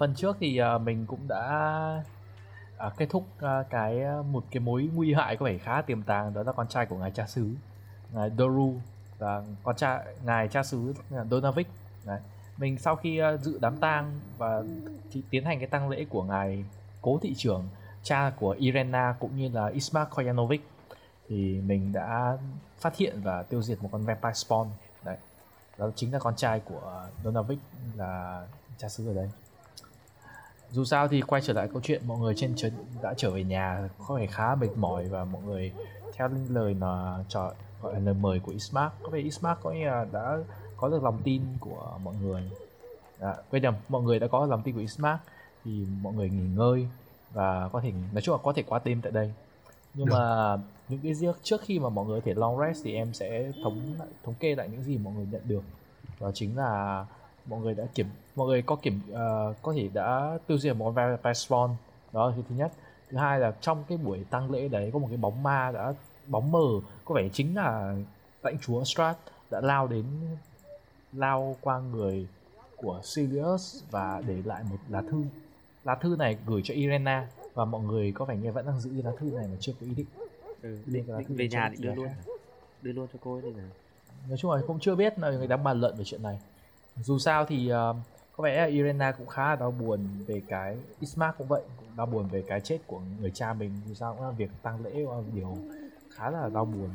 Phần trước thì uh, mình cũng đã uh, kết thúc uh, cái uh, một cái mối nguy hại có vẻ khá tiềm tàng đó là con trai của ngài cha xứ ngài Doru và con trai ngài cha xứ Donavik Đấy. mình sau khi uh, dự đám tang và tiến hành cái tang lễ của ngài cố thị trưởng cha của Irena cũng như là Ismak Koyanovic thì mình đã phát hiện và tiêu diệt một con vampire spawn. Đấy. Đó chính là con trai của Donavik là cha xứ ở đây dù sao thì quay trở lại câu chuyện mọi người trên trấn đã trở về nhà có vẻ khá mệt mỏi và mọi người theo lời là trò gọi là lời mời của Ismark. Có vẻ Ismark có nghĩa là đã có được lòng tin của mọi người. Đã, quên nhầm mọi người đã có lòng tin của Ismark thì mọi người nghỉ ngơi và có thể nói chung là có thể qua đêm tại đây. Nhưng được. mà những cái giấc trước khi mà mọi người có thể long rest thì em sẽ thống thống kê lại những gì mọi người nhận được. Đó chính là mọi người đã kiểm mọi người có kiểm uh, có thể đã tiêu diệt một vampire spawn đó là thứ nhất. Thứ hai là trong cái buổi tăng lễ đấy có một cái bóng ma đã bóng mờ. Có vẻ chính là lãnh chúa Strat đã lao đến lao qua người của Sirius và để lại một lá thư. Lá thư này gửi cho Irena và mọi người có vẻ như vẫn đang giữ lá thư này mà chưa có ý định. Ừ, định, định về nhà định đưa luôn. Đưa luôn cho cô ấy đây này nói chung là cũng chưa biết là người đang bàn luận về chuyện này. Dù sao thì uh, có vẻ Irena cũng khá là đau buồn về cái Ismark cũng vậy, cũng đau buồn về cái chết của người cha mình. Dù sao cũng là việc tăng lễ là điều khá là đau buồn.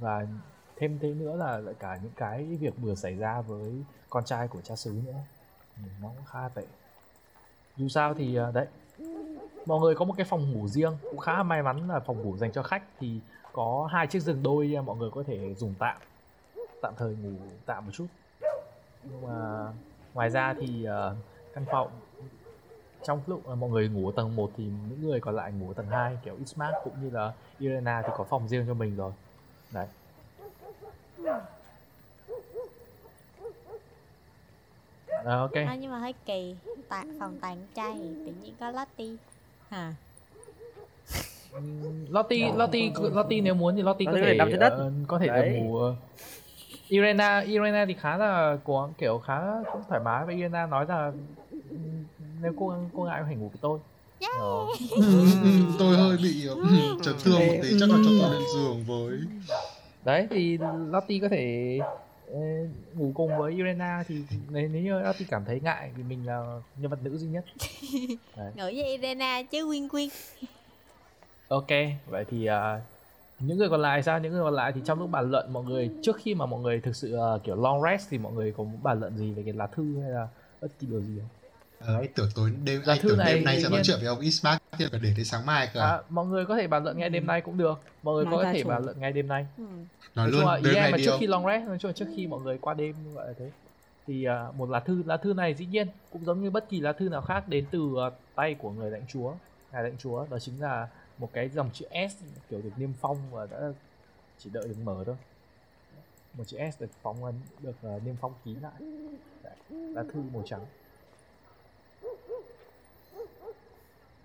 Và thêm thế nữa là lại cả những cái việc vừa xảy ra với con trai của cha xứ nữa. Ừ, nó cũng khá tệ. Dù sao thì à, đấy. Mọi người có một cái phòng ngủ riêng. Cũng khá may mắn là phòng ngủ dành cho khách thì có hai chiếc giường đôi mọi người có thể dùng tạm. Tạm thời ngủ tạm một chút. Nhưng mà ngoài ra thì uh, căn phòng trong lúc uh, mọi người ngủ ở tầng 1 thì những người còn lại ngủ ở tầng 2 kiểu Ismark cũng như là Irena thì có phòng riêng cho mình rồi. Đấy. À, ok. À, nhưng mà hơi kỳ. Tại phòng tàn trai tự nhiên có Lottie. Hả? Lottie Lottie Lottie nếu muốn thì Lottie có thể uh, có thể được ngủ Irena Irena thì khá là có kiểu khá cũng thoải mái và Irena nói là nếu cô cô ngại thể ngủ với tôi. Yeah. tôi hơi bị chấn thương một tí chắc là cho tôi lên giường với. Đấy thì Lottie có thể ngủ cùng với Irena thì nếu, nếu như Lottie cảm thấy ngại thì mình là nhân vật nữ duy nhất. Ngủ với Irena chứ Quyên Quyên. Ok vậy thì uh, những người còn lại sao những người còn lại thì trong lúc bàn luận mọi người trước khi mà mọi người thực sự uh, kiểu long rest thì mọi người có bàn luận gì về cái lá thư hay là bất kỳ điều gì không Ờ, anh tưởng tối đêm thư tưởng này đêm nay sẽ nói chuyện với ông Ismark thì phải để đến sáng mai cơ. À, mọi người có thể bàn luận ngay đêm nay cũng được. Mọi người có thể bàn luận ngay đêm nay. Ừ. Nói, nói luôn là, đêm nay mà trước khi long rest, nói chung là trước khi mọi người qua đêm như vậy là thế. Thì uh, một lá thư, lá thư này dĩ nhiên cũng giống như bất kỳ lá thư nào khác đến từ uh, tay của người lãnh chúa, ngài lãnh chúa, đó chính là một cái dòng chữ S kiểu được niêm phong và đã chỉ đợi được mở thôi. Một chữ S được phóng ấn được uh, niêm phong ký lại. Đấy, lá thư màu trắng.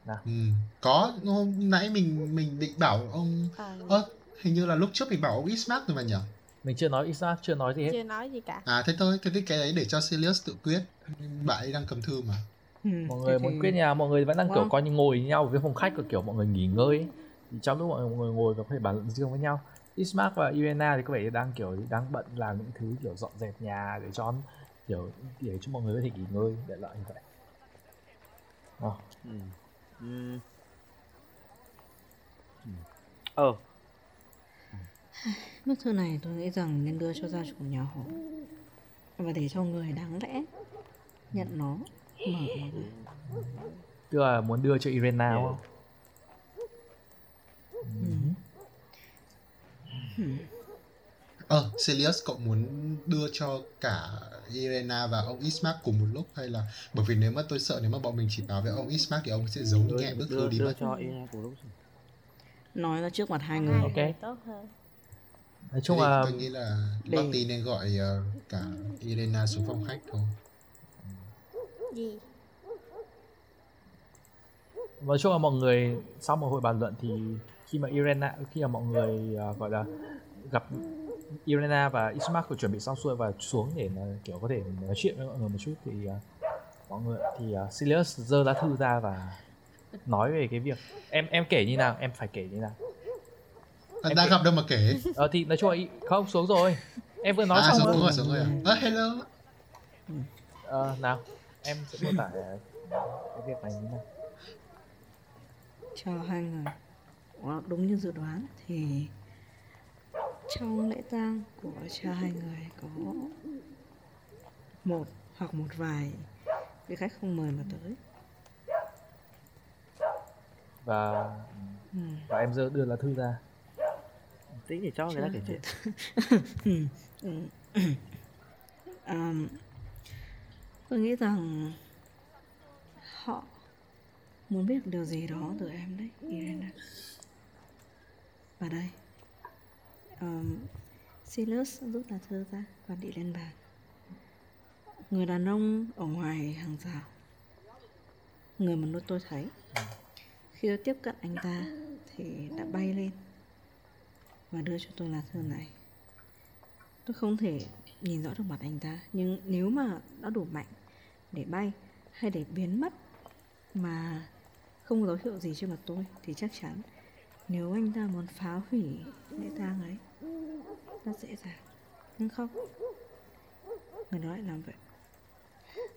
Nào. Ừ, có hôm nãy mình mình định bảo ông à. ơ hình như là lúc trước mình bảo ông Ismark rồi mà nhỉ? Mình chưa nói Ismark chưa nói gì hết. Chưa nói gì cả. À thế thôi cái cái đấy để cho Sirius tự quyết. Bạn ấy đang cầm thư mà mọi người muốn quét nhà mọi người vẫn đang wow. kiểu coi như ngồi với nhau với cái phòng khách của kiểu mọi người nghỉ ngơi thì trong lúc mọi người ngồi và có thể bàn luận riêng với nhau Ismark và Irena thì có vẻ đang kiểu đang bận làm những thứ kiểu dọn dẹp nhà để cho kiểu để cho mọi người có thể nghỉ ngơi để lại như vậy. Oh. Ừ. Ừ. Ờ. Bức thư này tôi nghĩ rằng nên đưa cho gia chủ nhà họ và để cho người đáng lẽ nhận nó ra. Tức là muốn đưa cho Irena đúng không? Ừ. Ừ. Ờ, Celius cậu muốn đưa cho cả Irena và ông Ismark cùng một lúc hay là bởi vì nếu mà tôi sợ nếu mà bọn mình chỉ báo với ông Ismark thì ông sẽ giấu nhẹ bức thư đi mất. Đưa cho Irena cùng lúc. Nói ra trước mặt hai người. Ok. Tốt hơn. Nói chung là tôi nghĩ là để... Lottie nên gọi uh, cả Irena xuống phòng khách thôi. Gì? Nói chung là mọi người sau một hồi bàn luận thì khi mà Irena khi mà mọi người uh, gọi là gặp Irena và Ismark chuẩn bị xong xuôi và xuống để mà kiểu có thể nói chuyện với mọi người một chút thì uh, mọi người thì uh, Silius giơ lá thư ra và nói về cái việc em em kể như nào em phải kể như nào? Em đã kể... gặp đâu mà kể. Ờ thì nói chung là không xuống rồi. Em vừa nói à, xong xuống rồi. xuống rồi à uh, hello. Ờ nào em sẽ mô tả cái việc này như nào? Cho hai người. Đúng như dự đoán thì trong lễ tang của cha hai người có một hoặc một vài vị khách không mời mà tới. Và ừ. và em giờ đưa lá thư ra. Tính để cho người ta kể chuyện. Um, tôi nghĩ rằng họ muốn biết điều gì đó từ em đấy Irene. và đây um, Silas rút lá thư ra và đi lên bàn. Người đàn ông ở ngoài hàng rào người mà lúc tôi thấy. Khi tôi tiếp cận anh ta thì đã bay lên và đưa cho tôi lá thư này. Tôi không thể nhìn rõ được mặt anh ta nhưng nếu mà nó đủ mạnh để bay hay để biến mất mà không có dấu hiệu gì trên mặt tôi thì chắc chắn nếu anh ta muốn phá hủy lễ tang ấy nó dễ dàng. Nhưng không người đó lại làm vậy.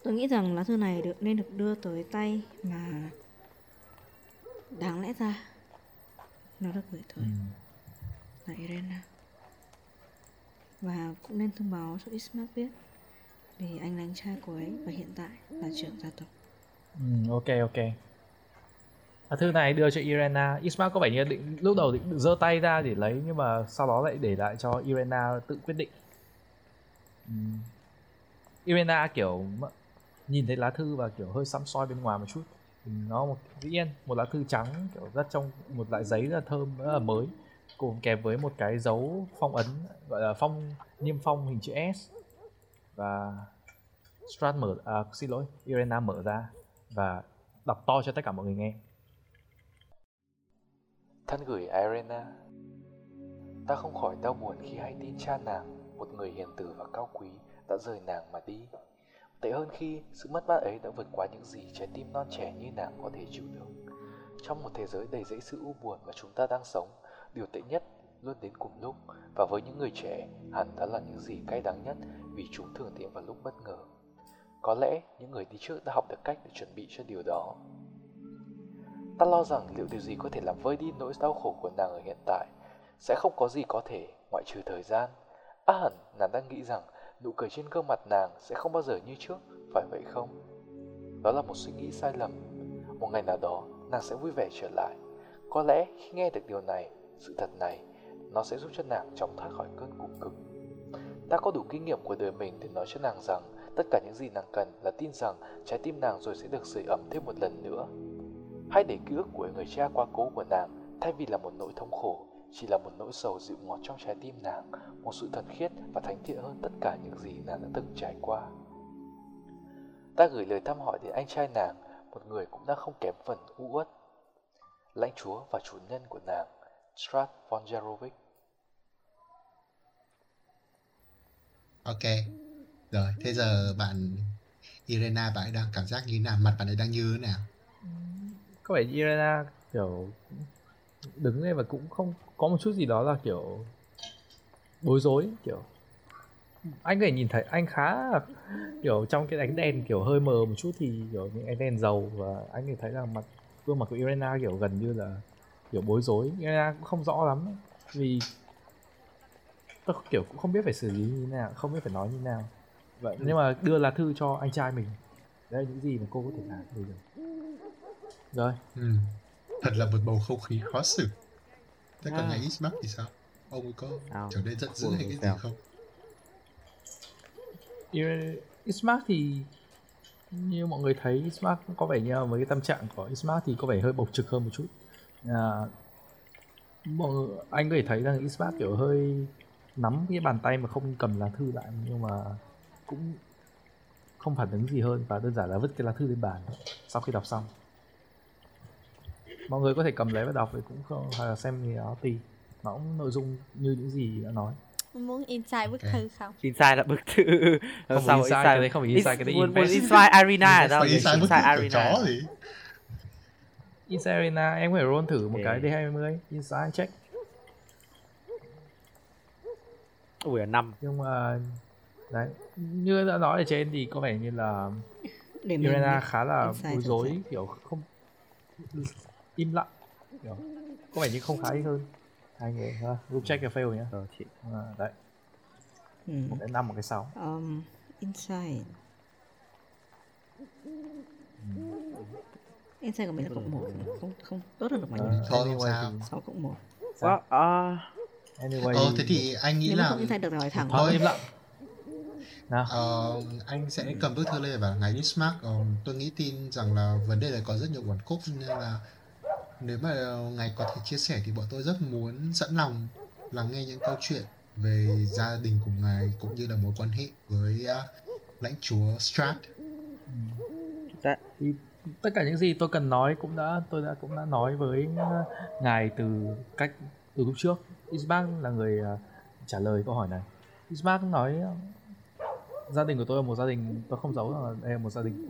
Tôi nghĩ rằng lá thư này được nên được đưa tới tay mà đáng lẽ ra nó được gửi tới ừ. là Irena. Và cũng nên thông báo cho Ismark biết vì anh là anh trai của ấy và hiện tại là trưởng gia tộc. Ừ, ok ok. À, thư này đưa cho Irena. Ismail có vẻ như định lúc đầu định giơ tay ra để lấy nhưng mà sau đó lại để lại cho Irena tự quyết định. Ừ. Irena kiểu nhìn thấy lá thư và kiểu hơi xăm soi bên ngoài một chút. Ừ, nó một dĩ nhiên một lá thư trắng kiểu rất trong một loại giấy rất là thơm rất là mới cùng kèm với một cái dấu phong ấn gọi là phong niêm phong hình chữ S và Strat mở à, xin lỗi Irena mở ra và đọc to cho tất cả mọi người nghe thân gửi Irena ta không khỏi đau buồn khi hay tin cha nàng một người hiền từ và cao quý đã rời nàng mà đi Tệ hơn khi sự mất mát ấy đã vượt qua những gì trái tim non trẻ như nàng có thể chịu được. Trong một thế giới đầy dẫy sự u buồn mà chúng ta đang sống, điều tệ nhất luôn đến cùng lúc và với những người trẻ hẳn đã là những gì cay đắng nhất vì chúng thường đến vào lúc bất ngờ. Có lẽ những người đi trước đã học được cách để chuẩn bị cho điều đó. Ta lo rằng liệu điều gì có thể làm vơi đi nỗi đau khổ của nàng ở hiện tại sẽ không có gì có thể ngoại trừ thời gian. Á hẳn nàng đang nghĩ rằng nụ cười trên gương mặt nàng sẽ không bao giờ như trước, phải vậy không? Đó là một suy nghĩ sai lầm. Một ngày nào đó, nàng sẽ vui vẻ trở lại. Có lẽ khi nghe được điều này, sự thật này, nó sẽ giúp cho nàng chóng thoát khỏi cơn cục cực. Ta có đủ kinh nghiệm của đời mình để nói cho nàng rằng tất cả những gì nàng cần là tin rằng trái tim nàng rồi sẽ được sưởi ấm thêm một lần nữa. Hãy để ký ức của người cha quá cố của nàng thay vì là một nỗi thống khổ chỉ là một nỗi sầu dịu ngọt trong trái tim nàng, một sự thần khiết và thánh thiện hơn tất cả những gì nàng đã từng trải qua. Ta gửi lời thăm hỏi đến anh trai nàng, một người cũng đã không kém phần u uất. Lãnh chúa và chủ nhân của nàng, Strat von Jarovic. Ok, rồi, thế giờ bạn Irena bạn ấy đang cảm giác như thế nào? Mặt bạn ấy đang như thế nào? Có vẻ Irena kiểu đứng lên và cũng không có một chút gì đó là kiểu bối rối kiểu. Anh có thể nhìn thấy anh khá là kiểu trong cái ánh đèn kiểu hơi mờ một chút thì kiểu những ánh đèn dầu và anh có thể thấy là mặt gương mặt của Irena kiểu gần như là kiểu bối rối Irena cũng không rõ lắm vì tôi kiểu cũng không biết phải xử lý như thế nào không biết phải nói như thế nào. Vậy nhưng mà đưa lá thư cho anh trai mình. Đấy là những gì mà cô có thể làm bây giờ. Rồi. Ừ. thật là một bầu không khí khó xử. Thế còn À. ngài Ismark thì sao? Ông ấy có Sao? trở nên giận dữ hay cái gì không? Ismark thì như mọi người thấy Ismark có vẻ như với cái tâm trạng của Ismark thì có vẻ hơi bộc trực hơn một chút à, mọi người, anh có thể thấy rằng Ismark kiểu hơi nắm cái bàn tay mà không cầm lá thư lại nhưng mà cũng không phản ứng gì hơn và đơn giản là vứt cái lá thư lên bàn sau khi đọc xong. Mọi người có thể cầm lấy và đọc thì cũng không hay là xem thì nó tùy nó cũng nội dung như những gì đã nói. Muốn insight bức thư không? Inside là bức thư. Không phải inside, cái đấy không phải inside, cái đấy muốn, muốn inside arena ở đâu inside inside kiểu chó arena. gì Inside Arena em có thể roll thử một Ok. cái D20 Inside check. Ui năm. Nhưng mà đấy như đã nói ở trên thì có vẻ như là mình Irena khá là bối rối kiểu không im lặng kiểu có vẻ như không khá hơn hai người ha group check cái fail nhá. Ờ chị. À, đấy. Ừ. một cái năm một cái sáu. Um, insight insight của mình là cộng một không không tốt hơn được bao nhiêu Ờ, Thôi, không anyway sao. thì- sáu cộng một? Well, uh, anyway ờ thế thì anh nghĩ nếu là không insight được hỏi thẳng thôi. Thôi. im lặng. Nào Ờ, anh sẽ cầm bức thư lên và ngài Ismark ờ, tôi nghĩ tin rằng là vấn đề này có rất nhiều uẩn khúc nên là nếu mà ngài có thể chia sẻ thì bọn tôi rất muốn sẵn lòng lắng nghe những câu chuyện về gia đình của ngài cũng như là mối quan hệ với à, lãnh chúa Strat. Thì tất cả những gì tôi cần nói cũng đã, tôi đã, cũng đã nói với ờ, ngài từ cách từ lúc trước. Ismark là người ờ, trả lời câu hỏi này. Ismark nói ờ, gia đình của tôi là một gia đình, tôi không giấu là đây là một gia đình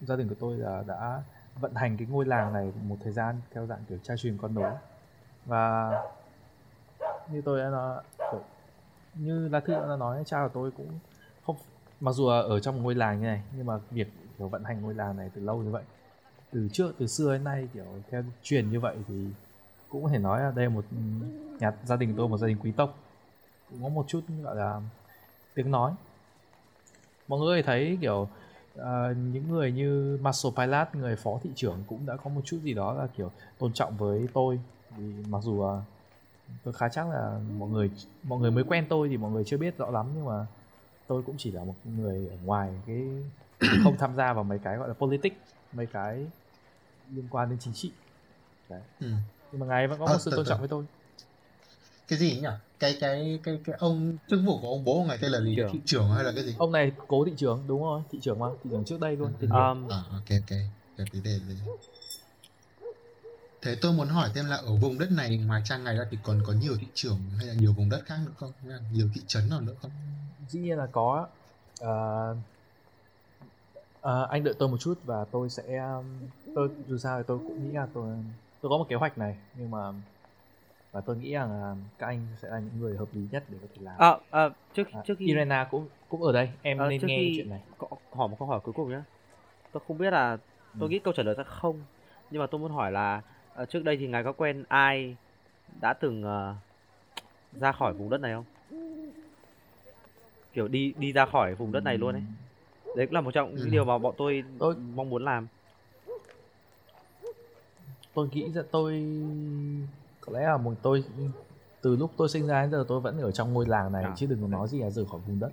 gia đình của tôi là đã vận hành cái ngôi làng này một thời gian theo dạng kiểu trai truyền con nối. Và như tôi đã nói như lá thư đã nói, cha của tôi cũng không, mặc dù là ở trong một ngôi làng như này, nhưng mà việc kiểu vận hành ngôi làng này từ lâu như vậy. Từ trước từ xưa đến nay kiểu theo truyền như vậy thì cũng có thể nói là đây là một ừ, nhà gia đình tôi một gia đình quý tộc. Cũng có một chút gọi là tiếng nói. Mọi người thấy kiểu uh, những người như Marshall Pilot người phó thị trưởng cũng đã có một chút gì đó là kiểu tôn trọng với tôi. Vì mặc dù uh, tôi khá chắc là mọi người mọi người mới quen tôi thì mọi người chưa biết rõ lắm nhưng mà tôi cũng chỉ là một người ở ngoài cái không tham gia vào mấy cái gọi là politics mấy cái liên quan đến chính trị. Đấy. Ừ. nhưng mà ngài vẫn có Ờ, một sự từ tôn trọng với tôi. Cái gì nhỉ? Cái cái cái cái ông chức vụ của ông bố của ngài tên là gì? Trưởng. thị trưởng hay là cái gì? Ông này cố thị trưởng đúng rồi thị trưởng mà thị trưởng trước đây luôn trưởng. um, à, ok ok. Được tí đề đề thế tôi muốn hỏi thêm là ở vùng đất này ngoài trang này ra thì còn có nhiều thị trường hay là nhiều vùng đất khác nữa không? Nhiều thị trấn nào nữa không? Dĩ nhiên là có. Ờ, ờ, anh đợi tôi một chút và tôi sẽ um, tôi dù sao thì tôi cũng nghĩ là tôi tôi có một kế hoạch này nhưng mà và tôi nghĩ rằng là các anh sẽ là những người hợp lý nhất để có thể làm. Ờ, ờ, trước À, trước khi Irena cũng cũng ở đây em ờ, nên nghe khi chuyện này. hỏi một câu hỏi cuối cùng nhé tôi không biết là tôi Ừ. nghĩ câu trả lời là không nhưng mà tôi muốn hỏi là ờ, trước đây thì ngài có quen ai đã từng ờ, ra khỏi vùng đất này không? Kiểu đi đi ra khỏi vùng đất này luôn ấy đấy cũng là một trong những điều mà bọn tôi, Tôi- mong muốn làm. Tôi nghĩ rằng tôi có lẽ là một tôi từ lúc tôi sinh ra đến giờ tôi vẫn ở trong ngôi làng này À, chứ đừng có nói gì là rời khỏi vùng đất.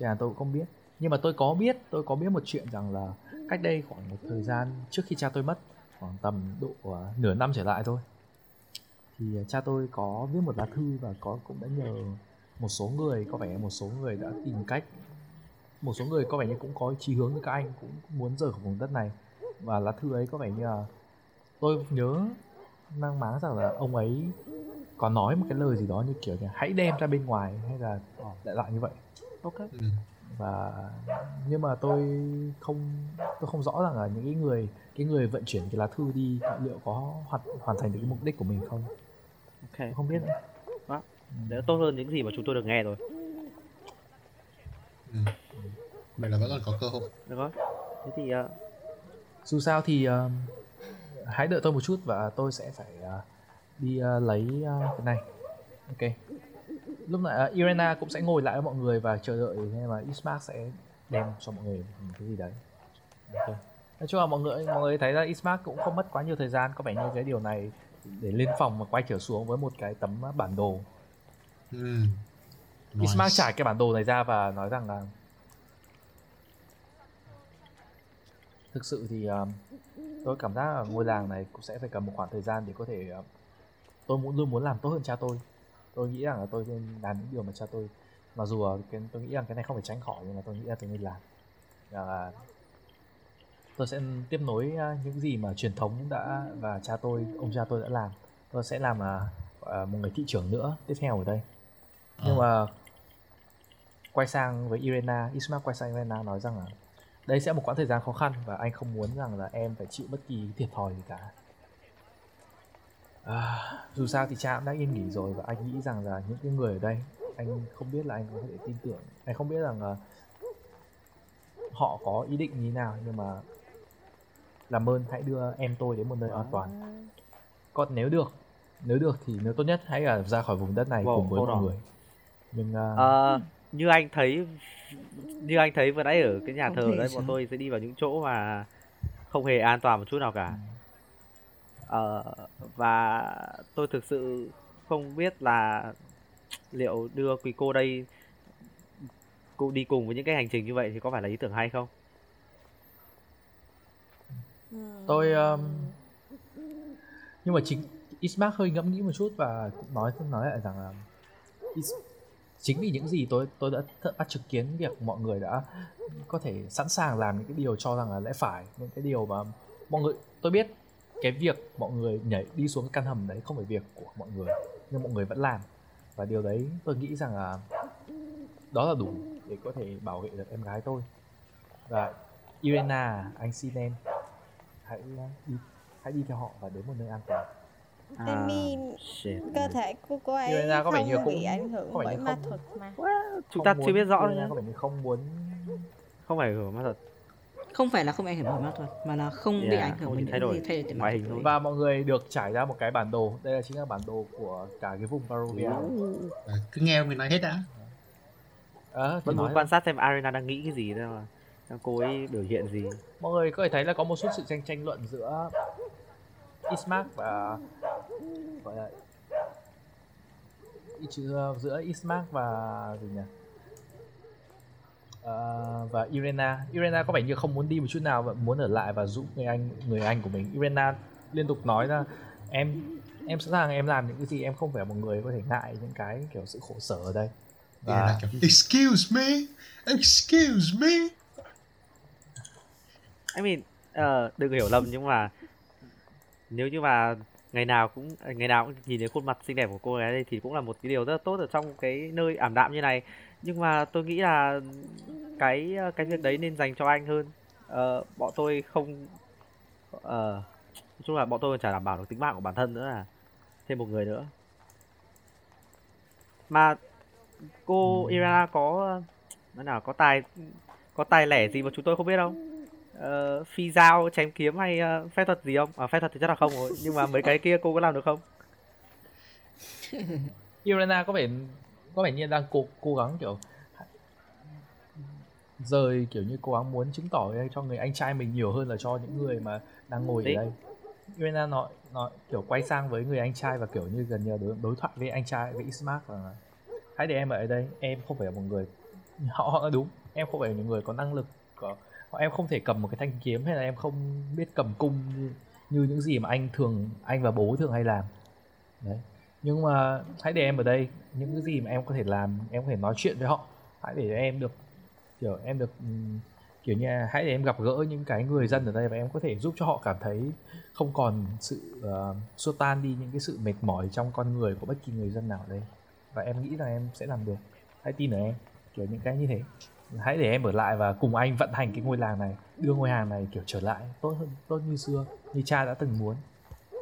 Cho nên tôi cũng không biết. Nhưng mà tôi có biết tôi có biết một chuyện rằng là cách đây khoảng một thời gian trước khi cha tôi mất khoảng tầm độ à, nửa năm trở lại thôi thì à, cha tôi có viết một lá thư và có cũng đã nhờ một số người có vẻ một số người đã tìm cách một số người có vẻ như cũng có chí hướng như các anh cũng muốn rời khỏi vùng đất này và lá thư ấy có vẻ như là tôi nhớ mang máng rằng là ông ấy có nói một cái lời gì đó như kiểu như hãy đem ra bên ngoài hay là đại loại như vậy ok ừ. và nhưng mà tôi không tôi không rõ rằng là những cái người cái người vận chuyển cái lá thư đi liệu có hoàn hoàn thành được cái mục đích của mình không ok tôi không biết nữa. đó đấy là tốt hơn những gì mà chúng tôi được nghe rồi. Vậy là vẫn còn có cơ hội. Được rồi. Thế thì uh, dù sao thì uh, hãy đợi tôi một chút và tôi sẽ phải uh, đi uh, lấy uh, cái này. Ok. Lúc này uh, Irena cũng sẽ ngồi lại với mọi người và chờ đợi nên mà Ismark sẽ đem cho mọi người một cái gì đấy. Ok. Nói chung là mọi người mọi người thấy là Ismark cũng không mất quá nhiều thời gian. Có vẻ như cái điều này để lên phòng và quay trở xuống với một cái tấm bản đồ. Ừ. Ismark Nice. trải cái bản đồ này ra và nói rằng là thực sự thì um, tôi cảm giác là ngôi làng này cũng sẽ phải cần một khoảng thời gian để có thể uh, tôi muốn luôn muốn làm tốt hơn cha tôi. Tôi nghĩ rằng là tôi nên làm những điều mà cha tôi mặc dù là cái, tôi nghĩ rằng cái này không phải tránh khỏi nhưng mà tôi nghĩ là tôi nên làm. Là tôi sẽ tiếp nối uh, những gì mà truyền thống đã và cha tôi ông cha tôi đã làm. Tôi sẽ làm là uh, một người thị trưởng nữa tiếp theo ở đây. Nhưng mà quay sang với Irena Ismail quay sang Irena nói rằng là đây sẽ một quãng thời gian khó khăn và anh không muốn rằng là em phải chịu bất kỳ thiệt thòi gì cả. À, dù sao thì cha cũng đã yên nghỉ rồi và anh nghĩ rằng là những cái người ở đây anh không biết là anh có thể tin tưởng. Anh không biết rằng là họ có ý định như thế nào nhưng mà làm ơn hãy đưa em tôi đến một nơi an toàn. Còn nếu được nếu được thì nếu tốt nhất hãy là ra khỏi vùng đất này Wow, cùng với mọi on. người. Nhưng uh, Ờ, như anh thấy như anh thấy vừa nãy ở cái nhà Không thờ đấy sao? bọn tôi sẽ đi vào những chỗ mà không hề an toàn một chút nào cả. Ờ, và tôi thực sự không biết là liệu đưa quý cô đây cô đi cùng với những cái hành trình như vậy thì có phải là ý tưởng hay không? Tôi um, nhưng mà chính Ismark hơi ngẫm nghĩ một chút và cũng nói nói lại rằng là Is, chính vì những gì tôi tôi đã th- đã chứng kiến việc mọi người đã có thể sẵn sàng làm những cái điều cho rằng là lẽ phải, những cái điều mà mọi người, tôi biết cái việc mọi người nhảy đi xuống cái căn hầm đấy không phải việc của mọi người, nhưng mọi người vẫn làm. Và điều đấy tôi nghĩ rằng là đó là đủ để có thể bảo vệ được em gái tôi. Và Irena, anh xin em, hãy ờ, đi hãy đi theo họ và đến một nơi an toàn. À, mean, shit. cơ thể của cô ấy Irena có vẻ không như cũng- bị ảnh hưởng bởi ma không- thuật mà. Chúng ta Không chưa biết rõ nhá. có vẻ như không muốn không phải hưởng ma thuật. Không phải là không ảnh hưởng bởi ma thuật mà là không bị Yeah, ảnh hưởng không bởi thay những đổi thay đổi ngoại hình thôi. và mọi người được trải ra một cái bản đồ. Đây là chính là bản đồ của cả cái vùng Barovia À, cứ nghe mình nói hết đã. À, vẫn muốn quan sát xem Arena đang nghĩ cái gì đâu mà. Cô ấy biểu hiện gì. Mọi người có thể thấy là có một chút sự tranh tranh luận giữa Ismark và gọi là chữ- giữa Ismark và gì nhỉ? Ờ, và Irena. Irena có vẻ như không muốn đi một chút nào và muốn ở lại và giúp người anh người anh của mình. Irena liên tục nói ra em em sẵn sàng em làm những cái gì em không phải một người có thể ngại những cái kiểu sự khổ sở ở đây. Kiểu excuse me excuse me. I mean ờ, đừng hiểu lầm nhưng mà nếu như mà ngày nào cũng ngày nào cũng nhìn thấy khuôn mặt xinh đẹp của cô gái đây thì cũng là một cái điều rất là tốt ở trong cái nơi ảm đạm như này. Nhưng mà tôi nghĩ là cái cái việc đấy nên dành cho anh hơn. Ờ, bọn tôi không ờ, nói chung là bọn tôi chả đảm bảo được tính mạng của bản thân nữa là thêm một người nữa. Mà cô Ira có nói nào có tài có tài lẻ gì mà chúng tôi không biết không Ờ, phi dao chém kiếm hay ờ, phép thuật gì không à, phép thuật thì chắc là không rồi nhưng mà mấy cái kia cô có làm được không Irena có vẻ có vẻ như đang cố cố gắng kiểu rời kiểu như cố gắng muốn chứng tỏ cho người anh trai mình nhiều hơn là cho những người mà đang ngồi Đấy. ở đây. Irena nói nói kiểu quay sang với người anh trai và kiểu như gần như đối, đối thoại với anh trai với Ismark là hãy để em ở đây em không phải là một người họ đúng em không phải là những người có năng lực có em không thể cầm một cái thanh kiếm hay là em không biết cầm cung như, như những gì mà anh thường anh và bố thường hay làm. Đấy. Nhưng mà hãy để em ở đây. Những cái gì mà em có thể làm em có thể nói chuyện với họ. Hãy để em được kiểu em được ừ, kiểu như hãy để em gặp gỡ những cái người dân ở đây và em có thể giúp cho họ cảm thấy không còn sự uh, xua tan đi những cái sự mệt mỏi trong con người của bất kỳ người dân nào ở đây. Và em nghĩ rằng em sẽ làm được. Hãy tin ở em kiểu những cái như thế hãy để em ở lại và cùng anh vận hành cái ngôi làng này đưa ngôi làng này kiểu trở lại tốt hơn tốt như xưa như cha đã từng muốn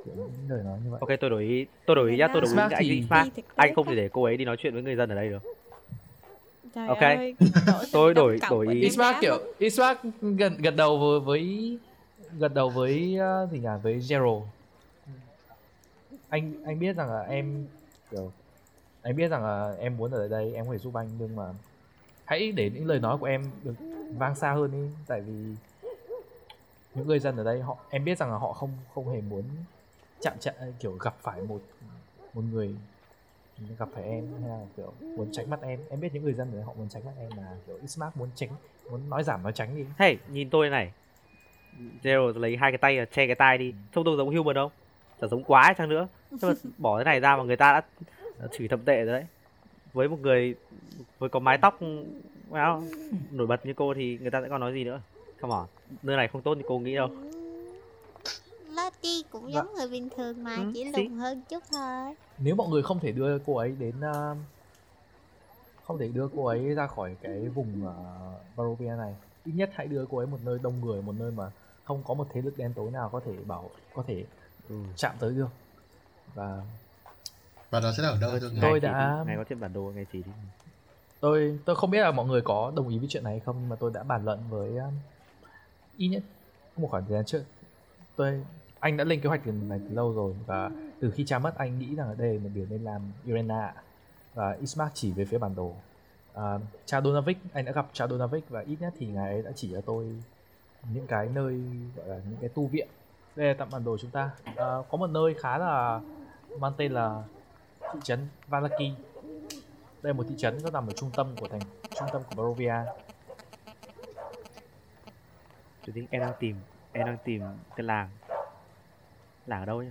kiểu những lời nói như vậy ok tôi đổi ý tôi đổi ý nhá tôi đổi ý anh thì- tế anh không thể để cô ấy đi nói chuyện với người dân ở đây được Trời Ok. ơi, Tôi đổi- đổi ý. Ismark kiểu. Ismark gần gật đầu với, với gật đầu với uh, gì nhỉ với Gerald anh anh biết rằng là em kiểu anh biết rằng là em muốn ở đây em có thể giúp anh nhưng mà hãy để những lời nói của em được vang xa hơn đi tại vì những người dân ở đây họ em biết rằng là họ không không hề muốn chạm chạm kiểu gặp phải một một người gặp phải em hay là kiểu muốn tránh mắt em. Em biết những người dân ở đây họ muốn tránh mắt em mà kiểu Ismark muốn tránh muốn nói giảm nói tránh đi. Hey nhìn tôi này. Gerald lấy hai cái tay che cái tai đi. Trông tôi giống human không? Chả giống quá chăng nữa. Mà bỏ cái này ra mà người ta đã đã chửi thậm tệ rồi đấy với một người với có mái tóc well, nổi bật như cô thì người ta sẽ còn nói gì nữa? Come on nơi này không tốt như cô nghĩ đâu. Lottie cũng Dạ. giống người bình thường mà Ừ, chỉ thì- lùn hơn chút thôi. Nếu mọi người không thể đưa cô ấy đến uh, không thể đưa cô ấy ra khỏi cái vùng uh, Barovia này ít nhất hãy đưa cô ấy một nơi đông người một nơi mà không có một thế lực đen tối nào có thể bảo có thể ừ. chạm tới được. Và và nó sẽ là ở đâu thôi Tôi chỉ đã- ngày có thêm bản đồ ngày chỉ đi. Tôi tôi không biết là mọi người có đồng ý với chuyện này hay không nhưng mà tôi đã bàn luận với um, ít nhất một khoảng thời gian trước. Tôi anh đã lên kế hoạch lần này từ lâu rồi và từ khi cha mất anh nghĩ rằng ở đây là một điều nên làm Irena. Và Ismark chỉ về phía bản đồ. À, cha Donavik anh đã gặp cha Donavik và ít nhất thì ngài ấy đã chỉ cho tôi những cái nơi gọi là những cái tu viện. Đây là tặng bản đồ chúng ta. À, có một nơi khá là mang tên là thị trấn Valaki. Đây là một thị trấn nó nằm ở trung tâm của thành trung tâm của Barovia. Tôi think em đang tìm em đang tìm cái làng. Làng ở đâu nhỉ?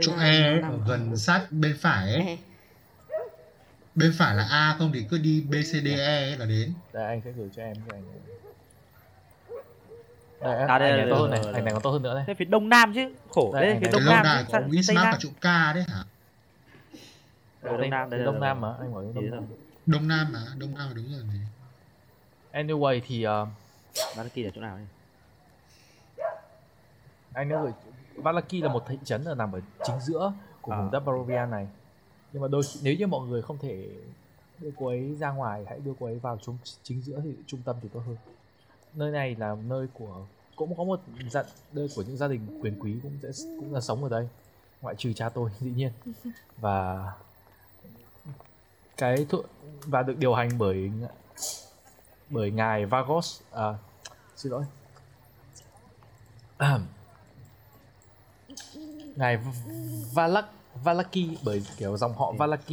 Chỗ E ở gần sát bên phải ấy. E. bên phải là A không thì cứ đi B C D E là đến. Đây anh sẽ gửi cho em cái này đây, À, đây, ảnh đây, này tốt hơn đây, này đây, ảnh này đây. còn tốt hơn nữa đây thế phía đông nam chứ? Khổ Đây, đây anh phía đông nam có nam. và trụ K đấy hả? Ở đông nam đây, đây, đông đây, nam đây. mà anh bảo đông đấy nam. Đông Nam mà Đông Nam là đúng rồi. Anyway thì uh, Valaki là chỗ nào nhỉ anh đã gửi Valaki là một thị trấn ở nằm ở chính giữa của À. vùng đất Barovia này. Nhưng mà đôi nếu như mọi người không thể đưa cô ấy ra ngoài hãy đưa cô ấy vào trung chính giữa thì trung tâm thì tốt hơn. Nơi này là nơi của cũng có một gia nơi của những gia đình quyền quý cũng sẽ cũng là sống ở đây. Ngoại trừ cha tôi dĩ nhiên. Và cái thụ, và được điều hành bởi bởi ngài Vagos à, xin lỗi. À, ngài Valak Valaki bởi kiểu dòng họ Valaki.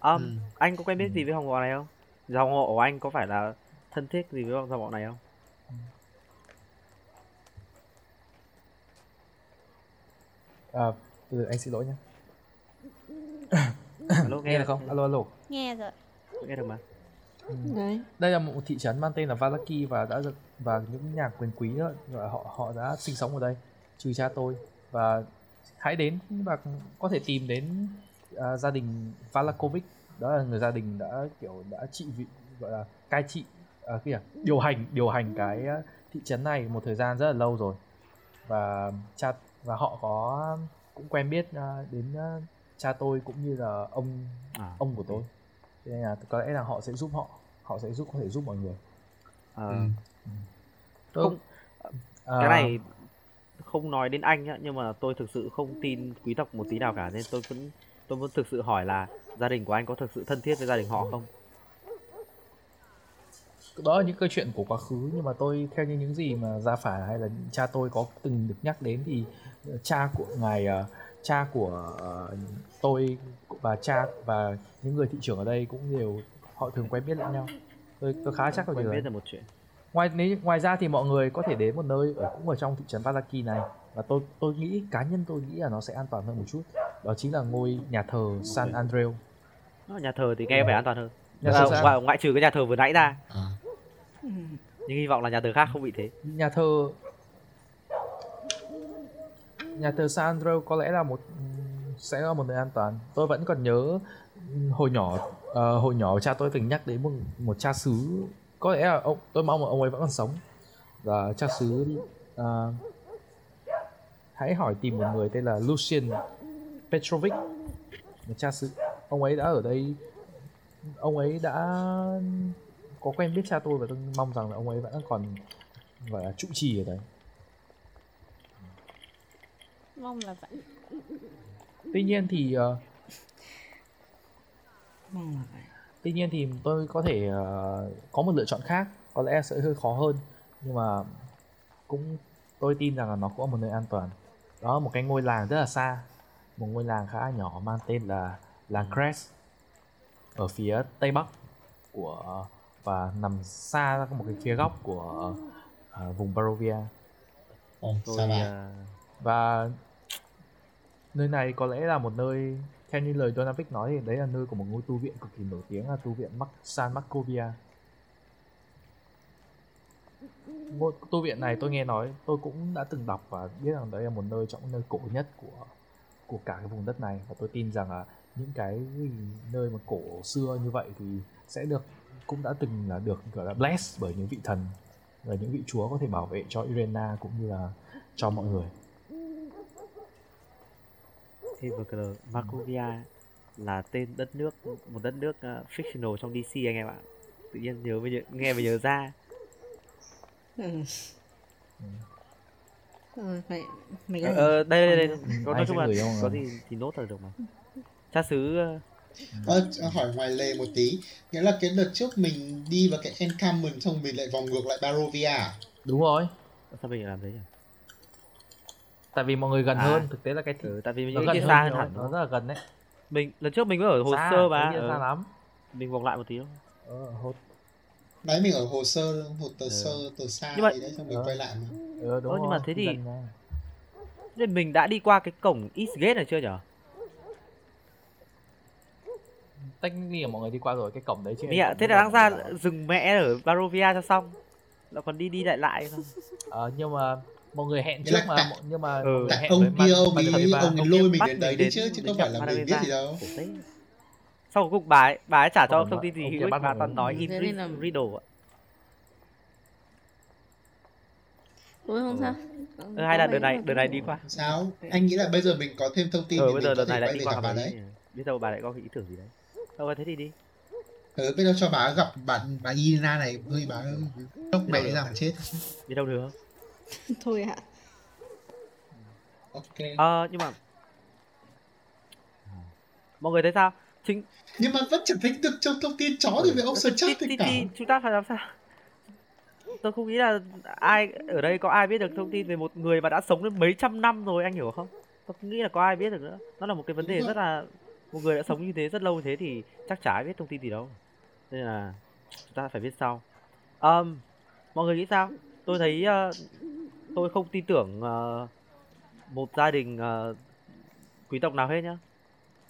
Um, Ừ. anh có quen biết gì với dòng họ này không? Dòng họ của anh có phải là thân thiết gì với dòng họ này không à, từ anh xin lỗi nhé. Alo nghe nghe được không? Alo alo. Nghe rồi. Nghe được mà. Đấy. Đây là một thị trấn mang tên là Valaki và đã được và những nhà quyền quý đó, họ họ đã sinh sống ở đây trừ cha tôi. Và hãy đến và có thể tìm đến à, gia đình Valakovic. Đó là người gia đình đã kiểu đã trị vị gọi là cai trị à, cái gì à? điều hành điều hành cái à, thị trấn này một thời gian rất là lâu rồi. Và cha và họ có cũng quen biết à, đến à, cha tôi cũng như là ông à, ông của tôi. Cho nên là có lẽ là họ sẽ giúp họ họ sẽ giúp có thể giúp mọi người. Ờ, Ừ. Tôi- Không, à, cái này không nói đến anh nhá nhưng mà tôi thực sự không tin quý tộc một tí nào cả nên tôi vẫn tôi vẫn thực sự hỏi là gia đình của anh có thực sự thân thiết với gia đình họ không đó là những câu chuyện của quá khứ nhưng mà tôi theo như những gì mà gia phả hay là cha tôi có từng được nhắc đến thì ờ, cha của ngài ờ, cha của ờ, tôi và cha và những người thị trưởng ở đây cũng đều họ thường quen biết lẫn nhau. Tôi, tôi khá chắc là quen biết là một chuyện. Ngoài nếu ngoài ra thì mọi người có thể đến một nơi ở cũng ở trong thị trấn Valaki này và tôi tôi nghĩ cá nhân tôi nghĩ là nó sẽ an toàn hơn một chút. Đó chính là ngôi nhà thờ San Andreu. Đó, nhà thờ thì nghe vẻ an toàn hơn. Nhà thờ ngoại, ngoại trừ cái nhà thờ vừa nãy ra. À. Nhưng hy vọng là nhà thờ khác không bị thế. Nhà thờ nhà thờ San Andreu có lẽ là một sẽ là một nơi an toàn. Tôi vẫn còn nhớ ừ, hồi nhỏ uh, hồi nhỏ cha tôi từng nhắc đến một một cha xứ. Có lẽ là ông tôi mong là ông ấy vẫn còn sống. Và cha xứ uh, hãy hỏi tìm một người tên là Lucian Petrovic một cha xứ. Ông ấy đã ở đây ông ấy đã có quen biết cha tôi và tôi mong rằng là ông ấy vẫn còn gọi là trụ trì ở đấy. Mong là vậy tuy nhiên thì ờ, mong là vậy. tuy nhiên thì tôi có thể ờ, có một lựa chọn khác có lẽ sẽ hơi khó hơn nhưng mà cũng tôi tin rằng là nó cũng là một nơi an toàn. Đó là một cái ngôi làng rất là xa một ngôi làng khá nhỏ mang tên là làng Crest ở phía tây bắc của và nằm xa ra một cái phía góc của ờ, vùng Barovia. Ồ, tôi ờ, và nơi này có lẽ là một nơi theo như lời Donavic nói thì đấy là nơi của một ngôi tu viện cực kỳ nổi tiếng là tu viện Mac- San Marcovia ngôi tu viện này tôi nghe nói tôi cũng đã từng đọc và biết rằng đấy là một nơi trong những nơi cổ nhất của của cả cái vùng đất này. Và tôi tin rằng là những cái nơi mà cổ xưa như vậy thì sẽ được cũng đã từng là được gọi là blessed bởi những vị thần và những vị chúa có thể bảo vệ cho Irena cũng như là cho mọi người. Thì vừa cờ Markovia là tên đất nước một đất nước ờ, fictional trong DC anh em ạ. Tự nhiên nhớ mới nhớ, nghe mới nhớ ra. Ừ. Ừ. Ờ, vậy mày ờ, có ờ, đây đây đây. Ừ, có nói chung là có gì thì nốt là được mà. Cha xứ ờ, Ờ, hỏi ngoài lề một tí. Nghĩa là cái đợt trước mình đi vào cái encampment xong mình lại vòng ngược lại Barovia à? đúng rồi. Sao mình lại làm thế nhỉ? Tại vì mọi người gần À. hơn thực tế là cái thị ừ, tại vì nó những gần xa hơn hẳn nó rất là gần đấy. Mình lần trước mình mới ở hồ xa, sơ mà. kia xa lắm. Mình vòng lại một tí thôi. Ờ, hồ, đấy mình ở hồ sơ hồ tờ Ừ. sơ tờ xa Nhưng mà- đấy xong mình Ờ. quay lại mà. Ờ, đúng Ờ, nhưng mà rồi, thế thì- mà. nên mình đã đi qua cái cổng Eastgate này chưa nhở tất nhiên là mọi người đi qua rồi cái cổng đấy chứ ạ thế là đáng ra dừng mẹ ở Barovia cho xong. Là còn đi đi lại lại không ờ, nhưng mà mọi người hẹn trước mà tại- nhưng mà Ừ. mọi người tại hẹn ông với kia ông ấy ông ấy lôi mình bắt đến đấy đến- đi chứ chứ không phải là mình biết gì đâu. Sau cuối cùng bà ấy, bà ấy trả cho thông tin gì hữu ích bà toàn nói in riddle ạ. Ủa không Ừ. sao. Ừ, hay là đợt này đợt này đi qua. Sao. Anh nghĩ là bây giờ mình có thêm thông tin ờ thì bây mình giờ đợt này lại quay đi về qua gặp bà đấy. Biết đâu bà lại có ý tưởng gì đấy thôi thế thì đi. Ừ, bây giờ cho bà gặp bạn bà Ina này. Hơi bà sốc mẹ mà chết. Biết đâu được. Thôi ạ. Ok. Ờ nhưng mà mọi người thấy sao? Chính nhưng mà vẫn chẳng thấy được trong thông tin chó thì về ông sờ chat thì thì, cả. thì chúng ta phải làm sao? Tôi không nghĩ là ai ở đây có ai biết được thông tin về một người mà đã sống đến mấy trăm năm rồi anh hiểu không? Tôi không nghĩ là có ai biết được nữa. Nó là một cái vấn đề rất là một người đã sống như thế rất lâu như thế thì chắc chả ai biết thông tin gì đâu. Nên là chúng ta phải biết sau. Um, mọi người nghĩ sao? Tôi thấy ờ, tôi không tin tưởng ờ, một gia đình ờ, quý tộc nào hết nhá.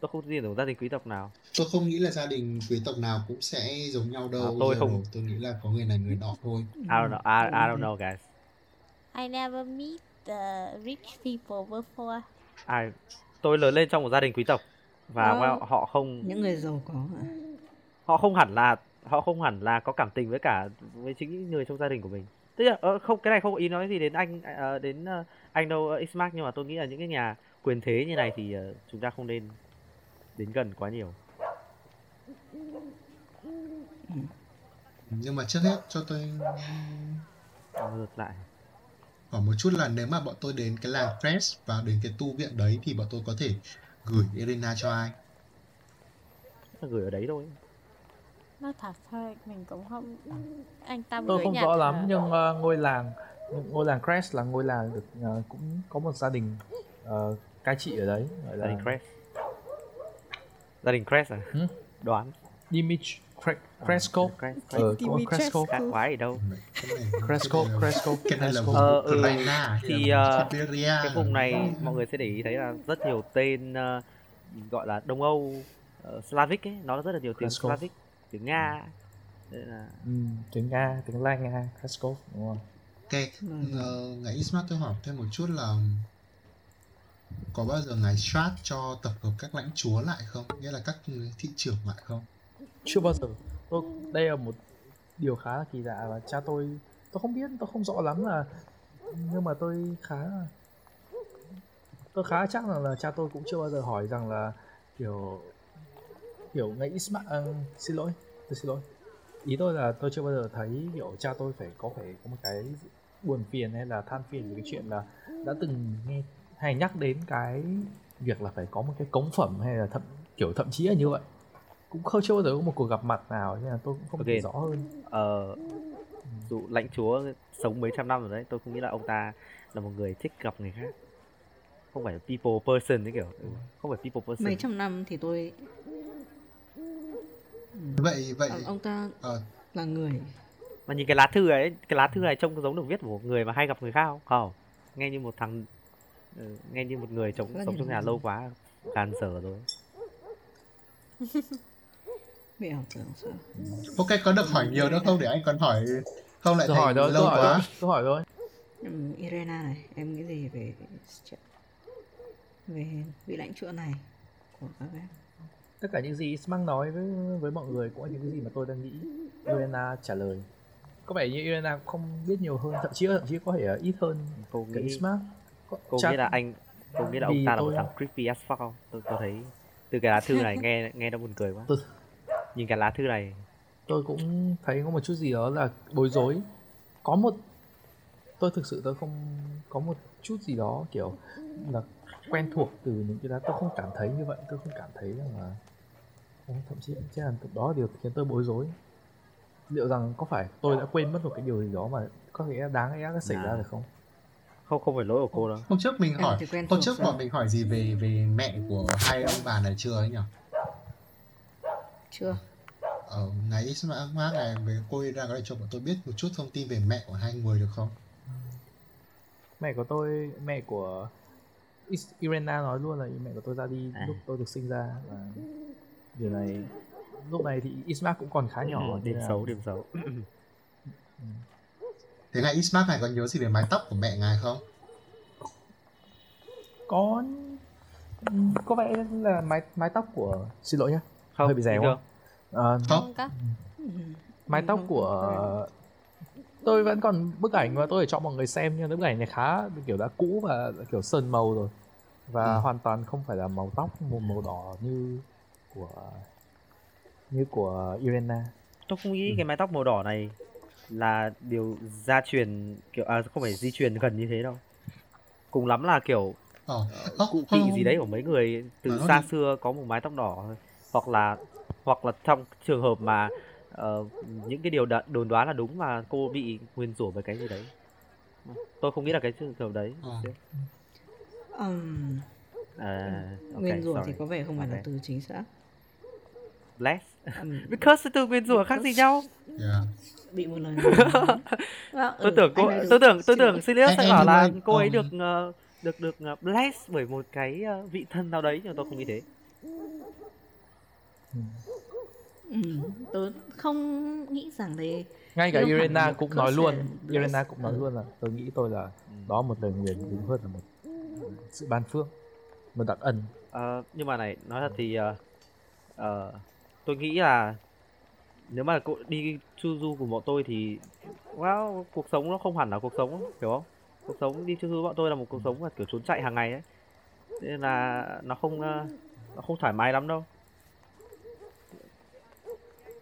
Tôi không tin tưởng gia đình quý tộc nào. Tôi không nghĩ là gia đình quý tộc nào cũng sẽ giống nhau đâu. À, tôi không- tôi nghĩ là có người này người nọ thôi. I don't know. I, I don't know guys. I never meet the rich people before. Ai tôi lớn lên trong một gia đình quý tộc và Ờ. họ không những người giàu có họ không hẳn là họ không hẳn là có cảm tình với cả với chính những người trong gia đình của mình. Tức là ờ, không cái này không có ý nói gì đến anh ờ, đến ờ, anh đâu Xmark nhưng mà tôi nghĩ là những cái nhà quyền thế như này thì chúng ta không nên đến gần quá nhiều. Nhưng mà trước hết cho tôi ngược lại. Hỏi một chút là nếu mà bọn tôi đến cái làng Crest và đến cái tu viện đấy thì bọn tôi có thể gửi Elena cho ai? Nó gửi ở đấy thôi. Nói thật thôi mình cũng không an tâm tôi gửi không rõ lắm nhưng ờ, ngôi làng ngôi làng Crest là ngôi làng được ờ, cũng có một gia đình ờ, cai trị ở đấy gọi gia đình là Crest. Gia đình Crest à? Ừ. đoán. Dimitri Cresco Crest, ờ có Cresco khác quái ở đâu Cresco Cresco cái này là Cresco. vùng Ờ, ừ. Thì, Siberia cái vùng này mọi người sẽ để ý thấy là rất nhiều tên ờ, gọi là Đông Âu ờ, Slavic ấy nó rất là nhiều tiếng Kraskov. Slavic tiếng Nga Nên là ừ, tiếng Nga tiếng Lai Nga Cresco đúng không Ok, ờ, ngài Ismart tôi hỏi thêm một chút là có bao giờ ngài strat cho tập hợp các lãnh chúa lại không? Nghĩa là các thị trưởng lại không? Chưa bao giờ. Tôi đây là một điều khá là kỳ lạ và cha tôi tôi không biết tôi không rõ lắm là nhưng mà tôi khá là tôi khá chắc rằng là cha tôi cũng chưa bao giờ hỏi rằng là kiểu kiểu ngày Isma à, ờ, xin lỗi tôi xin lỗi. Ý tôi là tôi chưa bao giờ thấy kiểu cha tôi phải có phải có một cái buồn phiền hay là than phiền về cái chuyện là đã từng nghe hay nhắc đến cái việc là phải có một cái cống phẩm hay là thậm kiểu thậm chí là như vậy cũng không chưa bao giờ có một cuộc gặp mặt nào nên là tôi cũng không Ok. thể rõ hơn. Ờ, dù lãnh chúa sống mấy trăm năm rồi đấy tôi không nghĩ là ông ta là một người thích gặp người khác. Không phải people person đấy kiểu ừ, không phải people person. Mấy trăm năm thì tôi vậy vậy Ờ, ông ta ờ, là người. Mà nhìn cái lá thư ấy cái lá thư này trông giống được viết của một người mà hay gặp người khác không? Không. Nghe như một thằng ừ, nghe như một người chống sống trong nhà lâu quá gàn dở rồi bị ảo tưởng sao? Ok có được hỏi nhiều nữa không? Để anh còn hỏi không lại hỏi thành thôi lâu hỏi quá. tôi hỏi thôi. Ừm, Irena này em nghĩ gì về chuyện- về vị lãnh chúa này của các em? Tất cả những gì Smang nói với với mọi người cũng là những cái gì mà tôi đang nghĩ. Irena trả lời. Có vẻ như Irena không biết nhiều hơn thậm chí thậm chí có thể ít hơn cô cái nghĩ Isma Có- cô nghĩ là anh cô nghĩ là ông ta là một thằng creepy as fuck không? Tôi tôi thấy từ cái lá thư này nghe nghe nó buồn cười quá. Tôi- nhìn cái lá thư này. Tôi cũng thấy có một chút gì đó là bối rối. Có một tôi thực sự tôi không có một chút gì đó kiểu là quen thuộc từ những cái đó. Tôi không cảm thấy như vậy. Tôi không cảm thấy rằng là Ồ, thậm chí chắc là đó là điều khiến tôi bối rối. Liệu rằng có phải tôi đã quên mất một cái điều gì đó mà có thể đáng lẽ đã xảy ra được không? Không không phải lỗi của cô đâu. Hôm trước mình hỏi hôm trước bọn mình hỏi gì về về mẹ của hai ông bà này chưa ấy nhỉ chưa? Ở ngày Isma Mark này với cô ra có thể cho bọn tôi biết một chút thông tin về mẹ của hai người được không? Mẹ của tôi mẹ của Is- Irena nói luôn là mẹ của tôi ra đi À. lúc tôi được sinh ra và điều này lúc này thì Ismark cũng còn khá nhỏ Ừ, điểm là- xấu điểm xấu. Thế ngày Isma này có nhớ gì về mái tóc của mẹ ngài không? Có có vẻ là mái mái tóc của xin lỗi nhá không hơi bị thường. Ờ, không có Ừm, mái tóc của tôi vẫn còn bức ảnh mà tôi để cho mọi người xem nhưng bức ảnh này khá kiểu đã cũ và kiểu sơn màu rồi và Ừ. hoàn toàn không phải là màu tóc một màu đỏ như của như của Irena tôi không nghĩ Ừ. cái mái tóc màu đỏ này là điều gia truyền kiểu à không phải di truyền gần như thế đâu cùng lắm là kiểu ờ Ơ, cụ kỵ gì đấy của mấy người từ xa đi. xưa có một mái tóc đỏ thôi hoặc là hoặc là trong trường hợp mà ờ, những cái điều đ- đồn đoán là đúng mà cô bị nguyên rủa với cái gì đấy? Tôi không nghĩ là cái trường hợp đấy. Ờ. Ừm, à, ok, nguyên rủa thì có vẻ không phải là Ok. từ chính xác. Bless. Ừm, because từ nguyên rủa khác gì nhau? Yeah. bị một lời nói Vâng, tôi ừ, tưởng cô anh nói tôi tưởng tôi Xin tưởng lỗi. Sirius sẽ bảo là cô ấy um, được ờ, được được ờ, bless bởi một cái vị thân nào đấy nhưng tôi không nghĩ thế Ừm, tôi không nghĩ rằng đấy ngay cả Irena là cũng nói luôn. Irena cũng nói Ừ. luôn là tôi nghĩ tôi là đó một lời nguyền đúng hơn là một sự ban phước một đặc ân. Ờ, nhưng mà này nói thật thì ờ, ờ, tôi nghĩ là nếu mà cô đi chu du cùng bọn tôi thì wow, cuộc sống nó không hẳn là cuộc sống hiểu không? Cuộc sống đi chu du bọn tôi là một cuộc sống mà kiểu trốn chạy hàng ngày ấy. Nên là nó không ờ, nó không thoải mái lắm đâu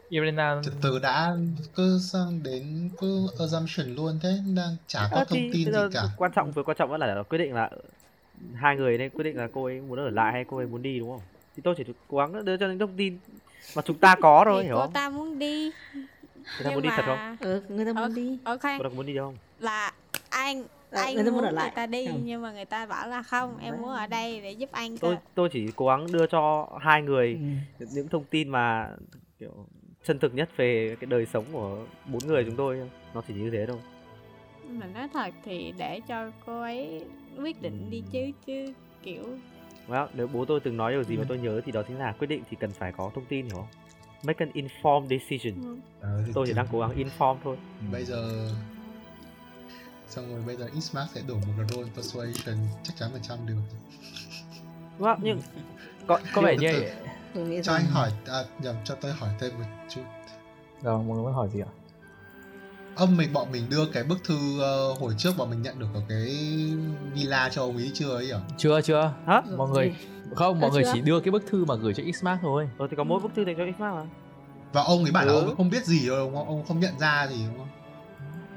Irena từ từ đã cứ sang đến cứ assumption luôn thế đang chả có Ờ, thông thì tin gì cả. quan trọng vừa quan trọng vẫn là quyết định là hai người nên quyết định là cô ấy muốn ở lại hay cô ấy muốn đi đúng không? Thì tôi chỉ cố gắng đưa cho những thông tin mà chúng ta có thôi thì hiểu cô không? ta muốn đi. Người ta muốn đi thật không? ừ, người ta Ờ, muốn đi. ok. Cô ta muốn đi không? Là anh Ờ, anh người ta muốn muốn ở người lại. ta đi Ừ. nhưng mà người ta bảo là không em muốn ở đây để giúp anh cơ. tôi tôi chỉ cố gắng đưa cho hai người Ừ. những thông tin mà kiểu chân thực nhất về cái đời sống của bốn người chúng tôi nó chỉ như thế thôi. Mà nói thật thì để cho cô ấy quyết định đi chứ chứ kiểu well, nếu bố tôi từng nói điều gì mà Ừ. tôi nhớ thì đó chính là quyết định thì cần phải có thông tin hiểu không? Make an informed decision. Ừ, Ờ, tôi chỉ đang cố gắng inform thôi. Bây giờ xong rồi bây giờ Ismark sẽ đổ một role persuasion chắc chắn phần trăm được. Well, nhưng có có vẻ như từ. tôi nghĩ cho rằng anh hỏi à, nhầm cho tôi hỏi thêm một chút Rồi, mọi người muốn hỏi gì ạ? ông mình bọn mình đưa cái bức thư ờ, hồi trước bọn mình nhận được ở cái villa cho ông ấy chưa ấy à Chưa chưa. hả Mọi người không, mọi À, người chưa. chỉ đưa cái bức thư mà gửi cho Xmark thôi. ờ thì có mỗi bức thư dành cho Xmark mà và ông ấy bảo là Ừ. ông ấy không biết gì đâu đúng không ông không nhận ra gì đúng không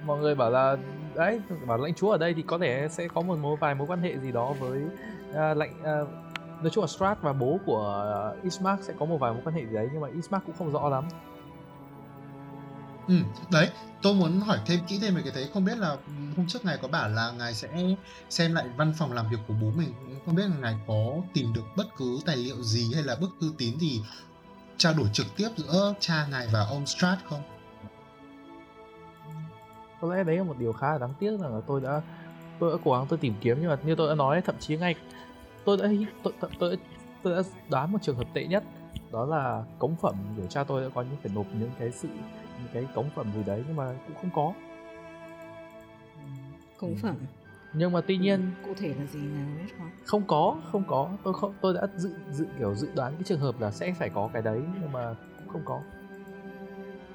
Mọi người bảo là đấy, bảo lãnh chúa ở đây thì có thể sẽ có một mối vài mối quan hệ gì đó với à, lãnh à, nói chung là Strat và bố của uh, Ismark sẽ có một vài mối quan hệ gì đấy nhưng mà Ismark cũng không rõ lắm. ừ đấy tôi muốn hỏi thêm kỹ thêm về cái đấy. Không biết là hôm trước ngài có bảo là ngài sẽ xem lại văn phòng làm việc của bố mình. Không biết là ngài có tìm được bất cứ tài liệu gì hay là bức thư tín gì trao đổi trực tiếp giữa cha ngài và ông Strat không? Có lẽ đấy là một điều khá là đáng tiếc rằng là tôi đã tôi đã cố gắng tôi tìm kiếm nhưng mà như tôi đã nói thậm chí ngay tôi đã tôi, tôi, tôi, tôi đã đoán một trường hợp tệ nhất. Đó là cống phẩm của cha tôi đã có những phải nộp những cái sự những cái cống phẩm gì đấy nhưng mà cũng không có. Công phẩm nhưng mà tuy nhiên cụ thể là gì nào biết không không có không có. Tôi không tôi đã dự dự kiểu dự đoán cái trường hợp là sẽ phải có cái đấy nhưng mà cũng không có.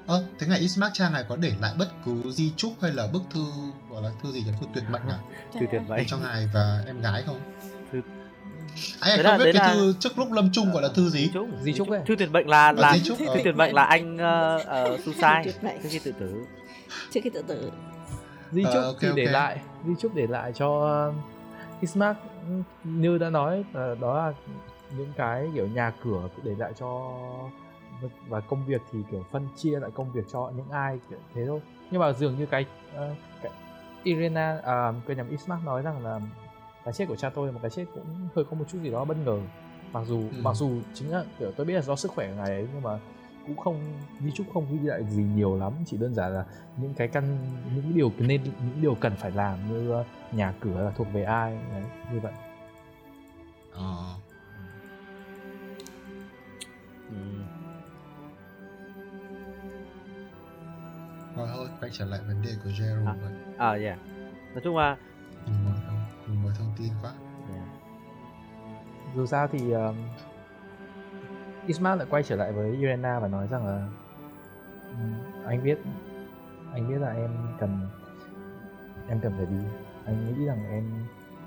Ơ thế ngài Ismark cha ngài có để lại bất cứ di chúc hay là bức thư gọi là thư gì nhỉ? Thư tuyệt mệnh à? Từ tuyệt vậy cho ngài và em gái không? Thư- anh Đấy không là- biết đấy cái là- thư trước lúc lâm chung gọi là thư gì? Chúc Di chúc ấy. thư tuyệt mệnh là là chúc, thư ờ. tuyệt mệnh là anh uh, uh, suicide Tuyệt mệnh. trước khi tự tử. Trước khi tự tử. Di Ờ, chúc ok, thì để lại di chúc để lại cho uh, Ismark như đã nói ờ, đó là những cái kiểu nhà cửa để lại cho và công việc thì kiểu phân chia lại công việc cho những ai kiểu thế thôi. Nhưng mà dường như cái, ờ, cái Irena à, quên nhầm Ismark nói rằng là cái chết của cha tôi một cái chết cũng hơi có một chút gì đó bất ngờ mặc dù Ừ. mặc dù chính là kiểu tôi biết là do sức khỏe của ngài ấy nhưng mà cũng không di chúc không ghi lại gì nhiều lắm chỉ đơn giản là những cái căn những cái điều nên những điều cần phải làm như ờ, nhà cửa là thuộc về ai đấy như vậy ờ ừ. rồi thôi quay trở lại vấn đề của Zero À. vậy à yeah nói chung là thông thông tin quá yeah. dù sao thì um, Ismail lại quay trở lại với Irena và nói rằng là um, anh biết anh biết là em cần em cần phải đi anh nghĩ rằng em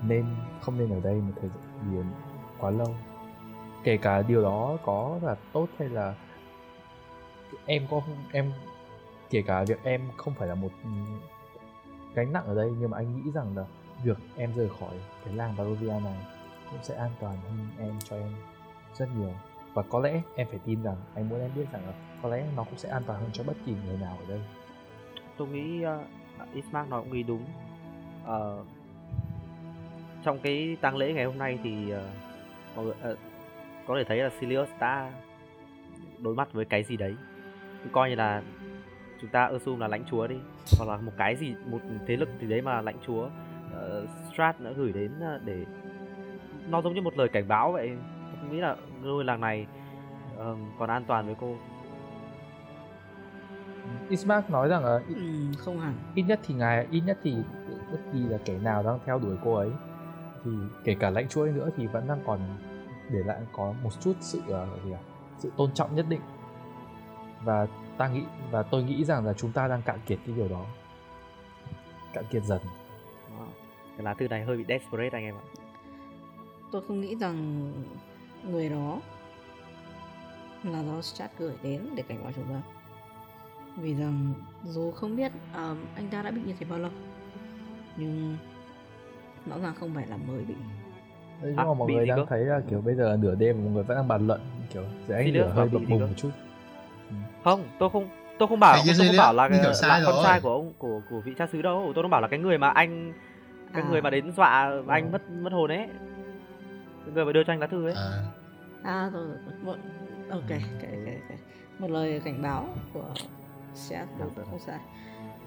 nên không nên ở đây một thời gian quá lâu kể cả điều đó có là tốt hay là em có em kể cả việc em không phải là một gánh nặng ở đây nhưng mà anh nghĩ rằng là việc em rời khỏi cái làng Barovia này cũng sẽ an toàn hơn em cho em rất nhiều. Và có lẽ em phải tin rằng anh muốn em biết rằng là có lẽ nó cũng sẽ an toàn hơn cho bất kỳ người nào ở đây. Tôi nghĩ ờ, uh, Ismark nói cũng nghĩ đúng. Uh, trong cái tang lễ ngày hôm nay thì uh, mọi người uh, có thể thấy là Sirius đã đối mặt với cái gì đấy. Cứ coi như là chúng ta assume là lãnh chúa đi hoặc là một cái gì một thế lực gì đấy mà lãnh chúa uh, Strat đã gửi đến ờ, để nó giống như một lời cảnh báo vậy. Tôi nghĩ là ngôi làng này ờ, còn an toàn với cô. Ismark nói rằng là ít, ừ, không hẳn. ít nhất thì ngài ít nhất thì bất kỳ là kẻ nào đang theo đuổi cô ấy thì kể cả lãnh chúa ấy nữa thì vẫn đang còn để lại có một chút sự ờ, gì à, sự tôn trọng nhất định. Và ta nghĩ và tôi nghĩ rằng là chúng ta đang cạn kiệt cái điều đó. Cạn kiệt dần Đó. cái lá thư này hơi bị desperate anh em ạ. Tôi không nghĩ rằng người đó là do chat gửi đến để cảnh báo chúng ta. Vì rằng dù không biết um, anh ta đã bị như thế bao lâu nhưng rõ ràng không phải là mới bị. Đấy, nhưng À, mà mọi người đang cơ? thấy là kiểu bây giờ là nửa đêm mọi người vẫn đang bàn luận kiểu Gì nữa? hưởng hơi bập bùng một chút. Không tôi không tôi không bảo tôi không bảo là, là sai con rồi. trai của ông của của vị cha xứ đâu tôi đang bảo là cái người mà anh cái À. người mà đến dọa anh Ờ. mất mất hồn ấy cái người mà đưa cho anh lá thư ấy à à rồi rồi, rồi. ok cái, cái, cái. một lời cảnh báo của Được, đúng được. không sai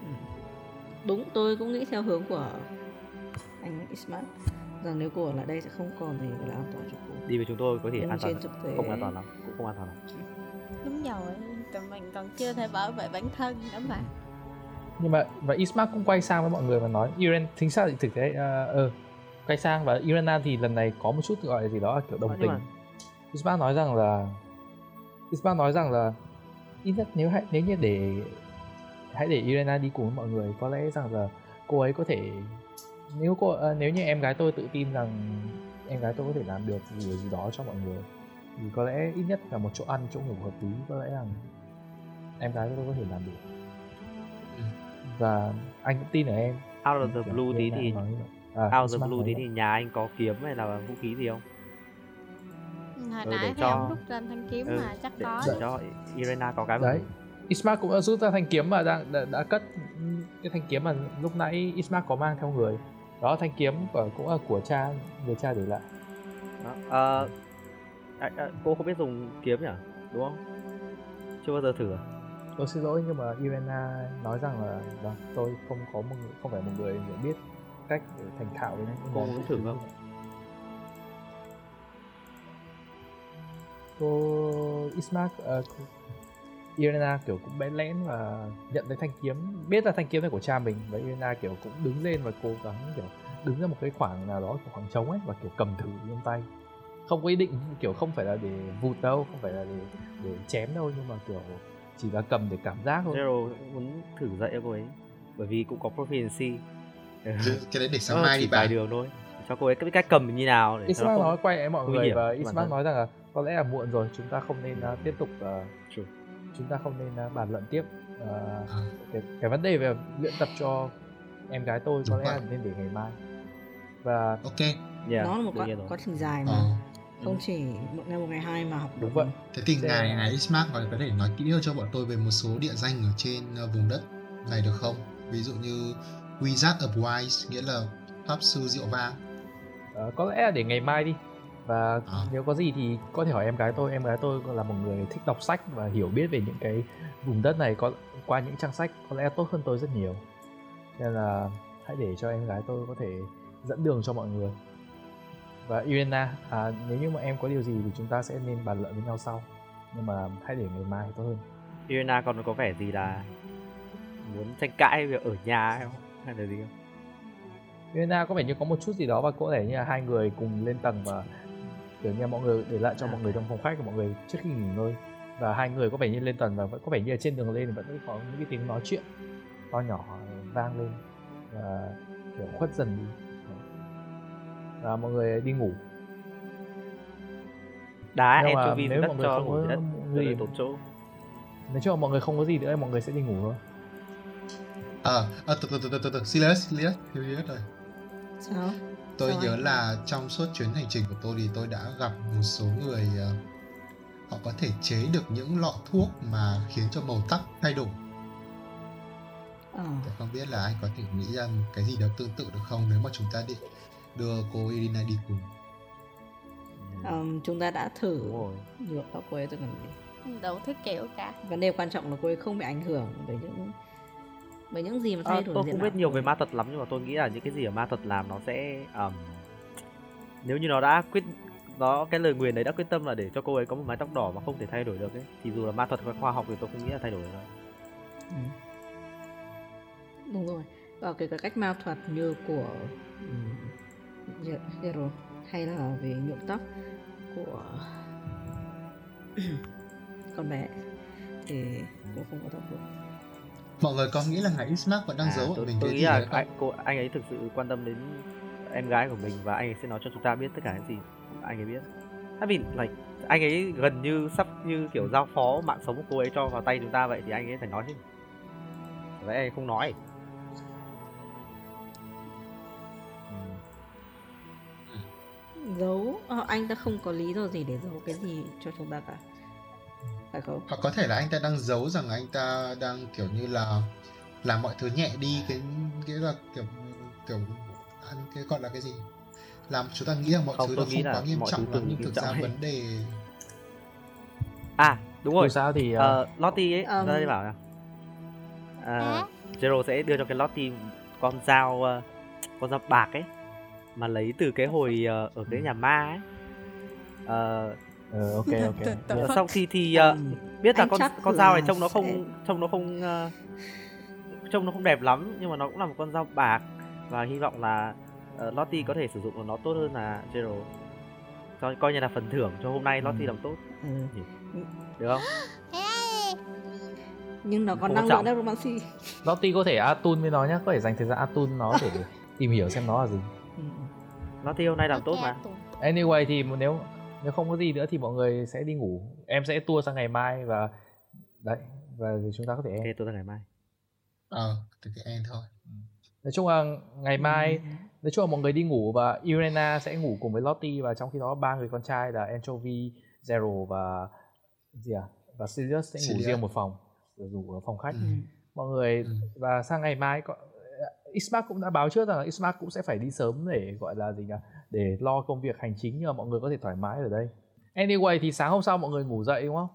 Ừ. đúng tôi cũng nghĩ theo hướng của anh Ismail rằng nếu cô ở lại đây sẽ không còn gì gọi là an toàn cho cô đi với chúng tôi có thể Nhưng an toàn không an toàn lắm cũng không an toàn lắm đúng rồi tụi mình còn chưa thể bảo vệ bản thân nữa mà. Nhưng mà và Ismark cũng quay sang với mọi người và nói Iren chính xác thì thực tế ờ ờ, quay sang và Irena thì lần này có một chút gọi là gì đó kiểu đồng Ờ, tình. mà- Ismark nói rằng là Ismark nói rằng là ít nhất nếu hãy nếu như để hãy để Irena đi cùng với mọi người có lẽ rằng là cô ấy có thể nếu cô uh, nếu như em gái tôi tự tin rằng em gái tôi có thể làm được gì gì đó cho mọi người thì có lẽ ít nhất là một chỗ ăn chỗ ngủ hợp lý có lẽ rằng em gái tôi có thể làm được. Ừ. và anh cũng tin ở em. Out of the blue tí thì à, out of the blue tí thì nhà anh có kiếm hay là vũ khí gì không? Hồi Ừ, nãy thì cho- ông rút ra thanh kiếm Ừ, mà chắc để, có. để cho Irena có cái đấy Ismark cũng đã rút ra thanh kiếm mà đang đã, đã cất cái thanh kiếm mà lúc nãy Ismark có mang theo người. Đó thanh kiếm của cũng là của cha người cha để lại. Đó. Ờ, à, à, cô không biết dùng kiếm nhỉ? Đúng không? Chưa bao giờ thử à? Tôi xin lỗi nhưng mà Irena nói rằng là vâng, tôi không có một người, không phải một người hiểu biết cách để thành thạo với Cô muốn thử không? cô Ismark uh, Irena kiểu cũng bén lén và nhận thấy thanh kiếm biết là thanh kiếm này của cha mình và Irena kiểu cũng đứng lên và cố gắng kiểu đứng ra một cái khoảng nào đó khoảng trống ấy và kiểu cầm thử trong tay không có ý định kiểu không phải là để vụt đâu không phải là để để chém đâu nhưng mà kiểu chỉ là cầm để cảm giác thôi. Zero muốn thử dạy cô ấy bởi vì cũng có proficiency. Cái đấy để sáng Nó mai đi bạn đường thôi. Cho cô ấy cái cách cầm như nào để Ismark nói quay lại mọi người và Ismark thân. nói rằng là có lẽ là muộn rồi chúng ta không nên uh, tiếp tục uh, True. chúng ta không nên uh, bàn luận tiếp uh, À. cái, cái vấn đề về luyện tập cho em gái tôi có Đúng lẽ là nên để ngày mai. Và ok. Yeah, nó là một quá, quá trình dài mà. Ờ. không chỉ một ngày một ngày hai mà học đúng vậy. thế thì ngài là- ngài Ismark có thể nói kỹ hơn cho bọn tôi về một số địa danh ở trên ờ, vùng đất này được không? Ví dụ như Wizard of Wise nghĩa là pháp sư rượu vang. Uh, có lẽ là để ngày mai đi. Và À. nếu có gì thì có thể hỏi em gái tôi. Em gái tôi là một người thích đọc sách và hiểu biết về những cái vùng đất này có qua những trang sách. Có lẽ tốt hơn tôi rất nhiều. Nên là hãy để cho em gái tôi có thể dẫn đường cho mọi người và Irena à, nếu như mà em có điều gì thì chúng ta sẽ nên bàn luận với nhau sau. Nhưng mà hãy để ngày mai tốt hơn. Irena còn có vẻ gì là muốn tranh cãi việc ở nhà hay không? Hay là gì không? Irena có vẻ như có một chút gì đó và có thể như là hai người cùng lên tầng và kiểu như mọi người để lại cho mọi người trong phòng khách của mọi người trước khi nghỉ ngơi. Và hai người có vẻ như lên tầng và vẫn có vẻ như trên đường lên vẫn có những cái tiếng nói chuyện to nhỏ vang lên và kiểu khuất dần đi và mọi người đi ngủ. Đá Nhưng mà nếu mọi người cho không ngủ có gì- tốn chỗ nói chung là mọi người không có gì nữa mọi người sẽ đi ngủ thôi. Ờ à, từ từ từ từ từ từ. Silas Silas Silas rồi. Sao? Tôi Sao nhớ anh? là trong suốt chuyến hành trình của tôi thì tôi đã gặp một số người ờ, họ có thể chế được những lọ thuốc mà khiến cho màu tóc thay đổi. Ờ. Tôi không biết là anh có thể nghĩ ra một cái gì đó tương tự được không nếu mà chúng ta đi đưa cô Irina đi cùng. Ờm, chúng ta đã thử nhuộm tóc cô ấy rồi còn gì đủ thứ kiểu cả. Vấn đề quan trọng là cô ấy không bị ảnh hưởng bởi những bởi những gì mà À, thay đổi tôi không mạo biết nhiều về ma thuật lắm nhưng mà tôi nghĩ là những cái gì ở ma thuật làm nó sẽ um, nếu như nó đã quyết nó cái lời nguyền đấy đã quyết tâm là để cho cô ấy có một mái tóc đỏ mà không thể thay đổi được ấy thì dù là ma thuật hay khoa học thì tôi không nghĩ là thay đổi được đâu. Ừ. đúng rồi. Và kể cả cách ma thuật như của um, Zero hay là về nhuộm tóc của con bé thì cũng không có tác dụng mọi người có nghĩ là ngài Ismark vẫn đang À, giấu ở tôi, mình tôi cái nghĩ gì là anh, cô, anh ấy thực sự quan tâm đến em gái của mình và anh ấy sẽ nói cho chúng ta biết tất cả những gì anh ấy biết. I mean, like, anh ấy gần như sắp như kiểu giao phó mạng sống của cô ấy cho vào tay chúng ta vậy thì anh ấy phải nói chứ. Vậy anh ấy không nói giấu. Ờ, anh ta không có lý do gì để giấu cái gì cho chúng ta cả. Phải không? Hoặc có thể là anh ta đang giấu rằng anh ta đang kiểu như là làm mọi thứ nhẹ đi cái cái là kiểu kiểu ăn cái gọi là cái gì? Làm chúng ta nghĩ rằng mọi Không, thứ nó không là quá nghiêm trọng lắm từng nhưng thực ra hết. vấn đề à đúng dù rồi sao thì uh, Ờ, Lottie ấy ra đây bảo nè à, Hả? Zero sẽ đưa cho cái Lottie con dao ờ, con dao bạc ấy mà lấy từ cái hồi ờ, ở cái nhà ma ấy. Ờ, ờ, ok ok. Tự- sau khi thì ờ, Ừm, biết là con con dao này trông nó sẽ- không trông nó không ờ, trông nó không đẹp lắm nhưng mà nó cũng là một con dao bạc. Và hy vọng là uh, Lottie có thể sử dụng nó tốt hơn là Zero cho coi như là phần thưởng cho hôm nay Lottie Ừ. làm tốt. Ừ. được không? Hey! nhưng nó còn năng lượng trọng. necromancy Lottie có thể atun với nó nhá có thể dành thời gian atun nó để tìm hiểu xem nó là gì ừ. ừ. Lottie hôm nay làm tốt mà anyway thì nếu nếu không có gì nữa thì mọi người sẽ đi ngủ em sẽ tua sang ngày mai và đấy và chúng ta có thể ok tôi là ngày mai Ờ, từ cái end thôi. nói chung là ngày mai Ừ. nói chung là mọi người đi ngủ và Irena sẽ ngủ cùng với Lottie và trong khi đó ba người con trai là Anchovy, Zero và gì à và Sirius sẽ ngủ Sirius. riêng một phòng ngủ ở phòng khách Ừ. mọi người Ừ. và sang ngày mai có Ismark cũng đã báo trước rằng là Ismark cũng sẽ phải đi sớm để gọi là gì nhỉ để lo công việc hành chính nhưng mà mọi người có thể thoải mái ở đây. Anyway thì sáng hôm sau mọi người ngủ dậy đúng không?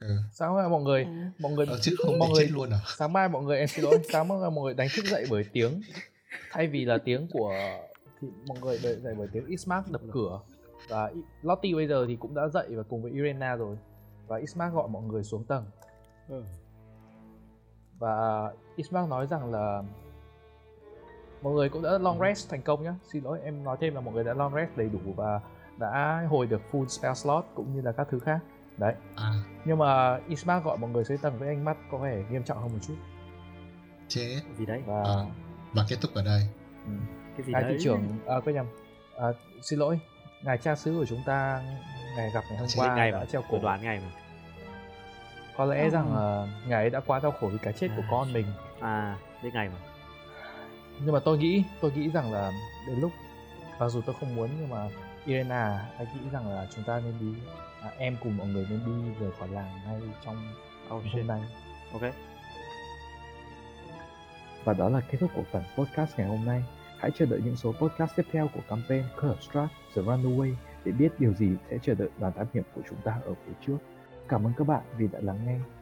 Ừ. sáng mai mọi người Ừ. mọi người Ờ, chứ không mọi người chết luôn à? sáng mai mọi người em xin lỗi sáng mai mọi người đánh thức dậy bởi tiếng. Thay vì là tiếng của thì mọi người dậy dậy bởi tiếng Ismark đập cửa. Và Lottie bây giờ thì cũng đã dậy và cùng với Irena rồi. Và Ismark gọi mọi người xuống tầng. Và Ismark nói rằng là mọi người cũng đã long rest thành công nhá. Xin lỗi em nói thêm là mọi người đã long rest đầy đủ và đã hồi được full spell slot cũng như là các thứ khác. Đấy. À, nhưng mà Ismark gọi mọi người xuống tầng với ánh mắt có vẻ nghiêm trọng hơn một chút. Chết. gì đấy? Và Ờ, và kết thúc ở đây. ừ. cái gì ngài đấy? thị trưởng à, quên nhầm. À, xin lỗi. Ngài cha xứ của chúng ta ngài gặp ngày hôm qua ngày đã mà. treo cổ. Tôi đoán ngày mà. Có lẽ Ờ. rằng là ngài ấy đã quá đau khổ vì cái chết của À. con mình. À biết ngày mà nhưng mà tôi nghĩ tôi nghĩ rằng là đến lúc mặc dù tôi không muốn nhưng mà Irena anh nghĩ rằng là chúng ta nên đi à, em cùng mọi người nên đi rời khỏi làng ngay trong oh hôm nay ok Và đó là kết thúc của phần podcast ngày hôm nay. Hãy chờ đợi những số podcast tiếp theo của campaign Curse Strike The Runaway để biết điều gì sẽ chờ đợi đoàn thám hiểm của chúng ta ở phía trước. Cảm ơn các bạn vì đã lắng nghe.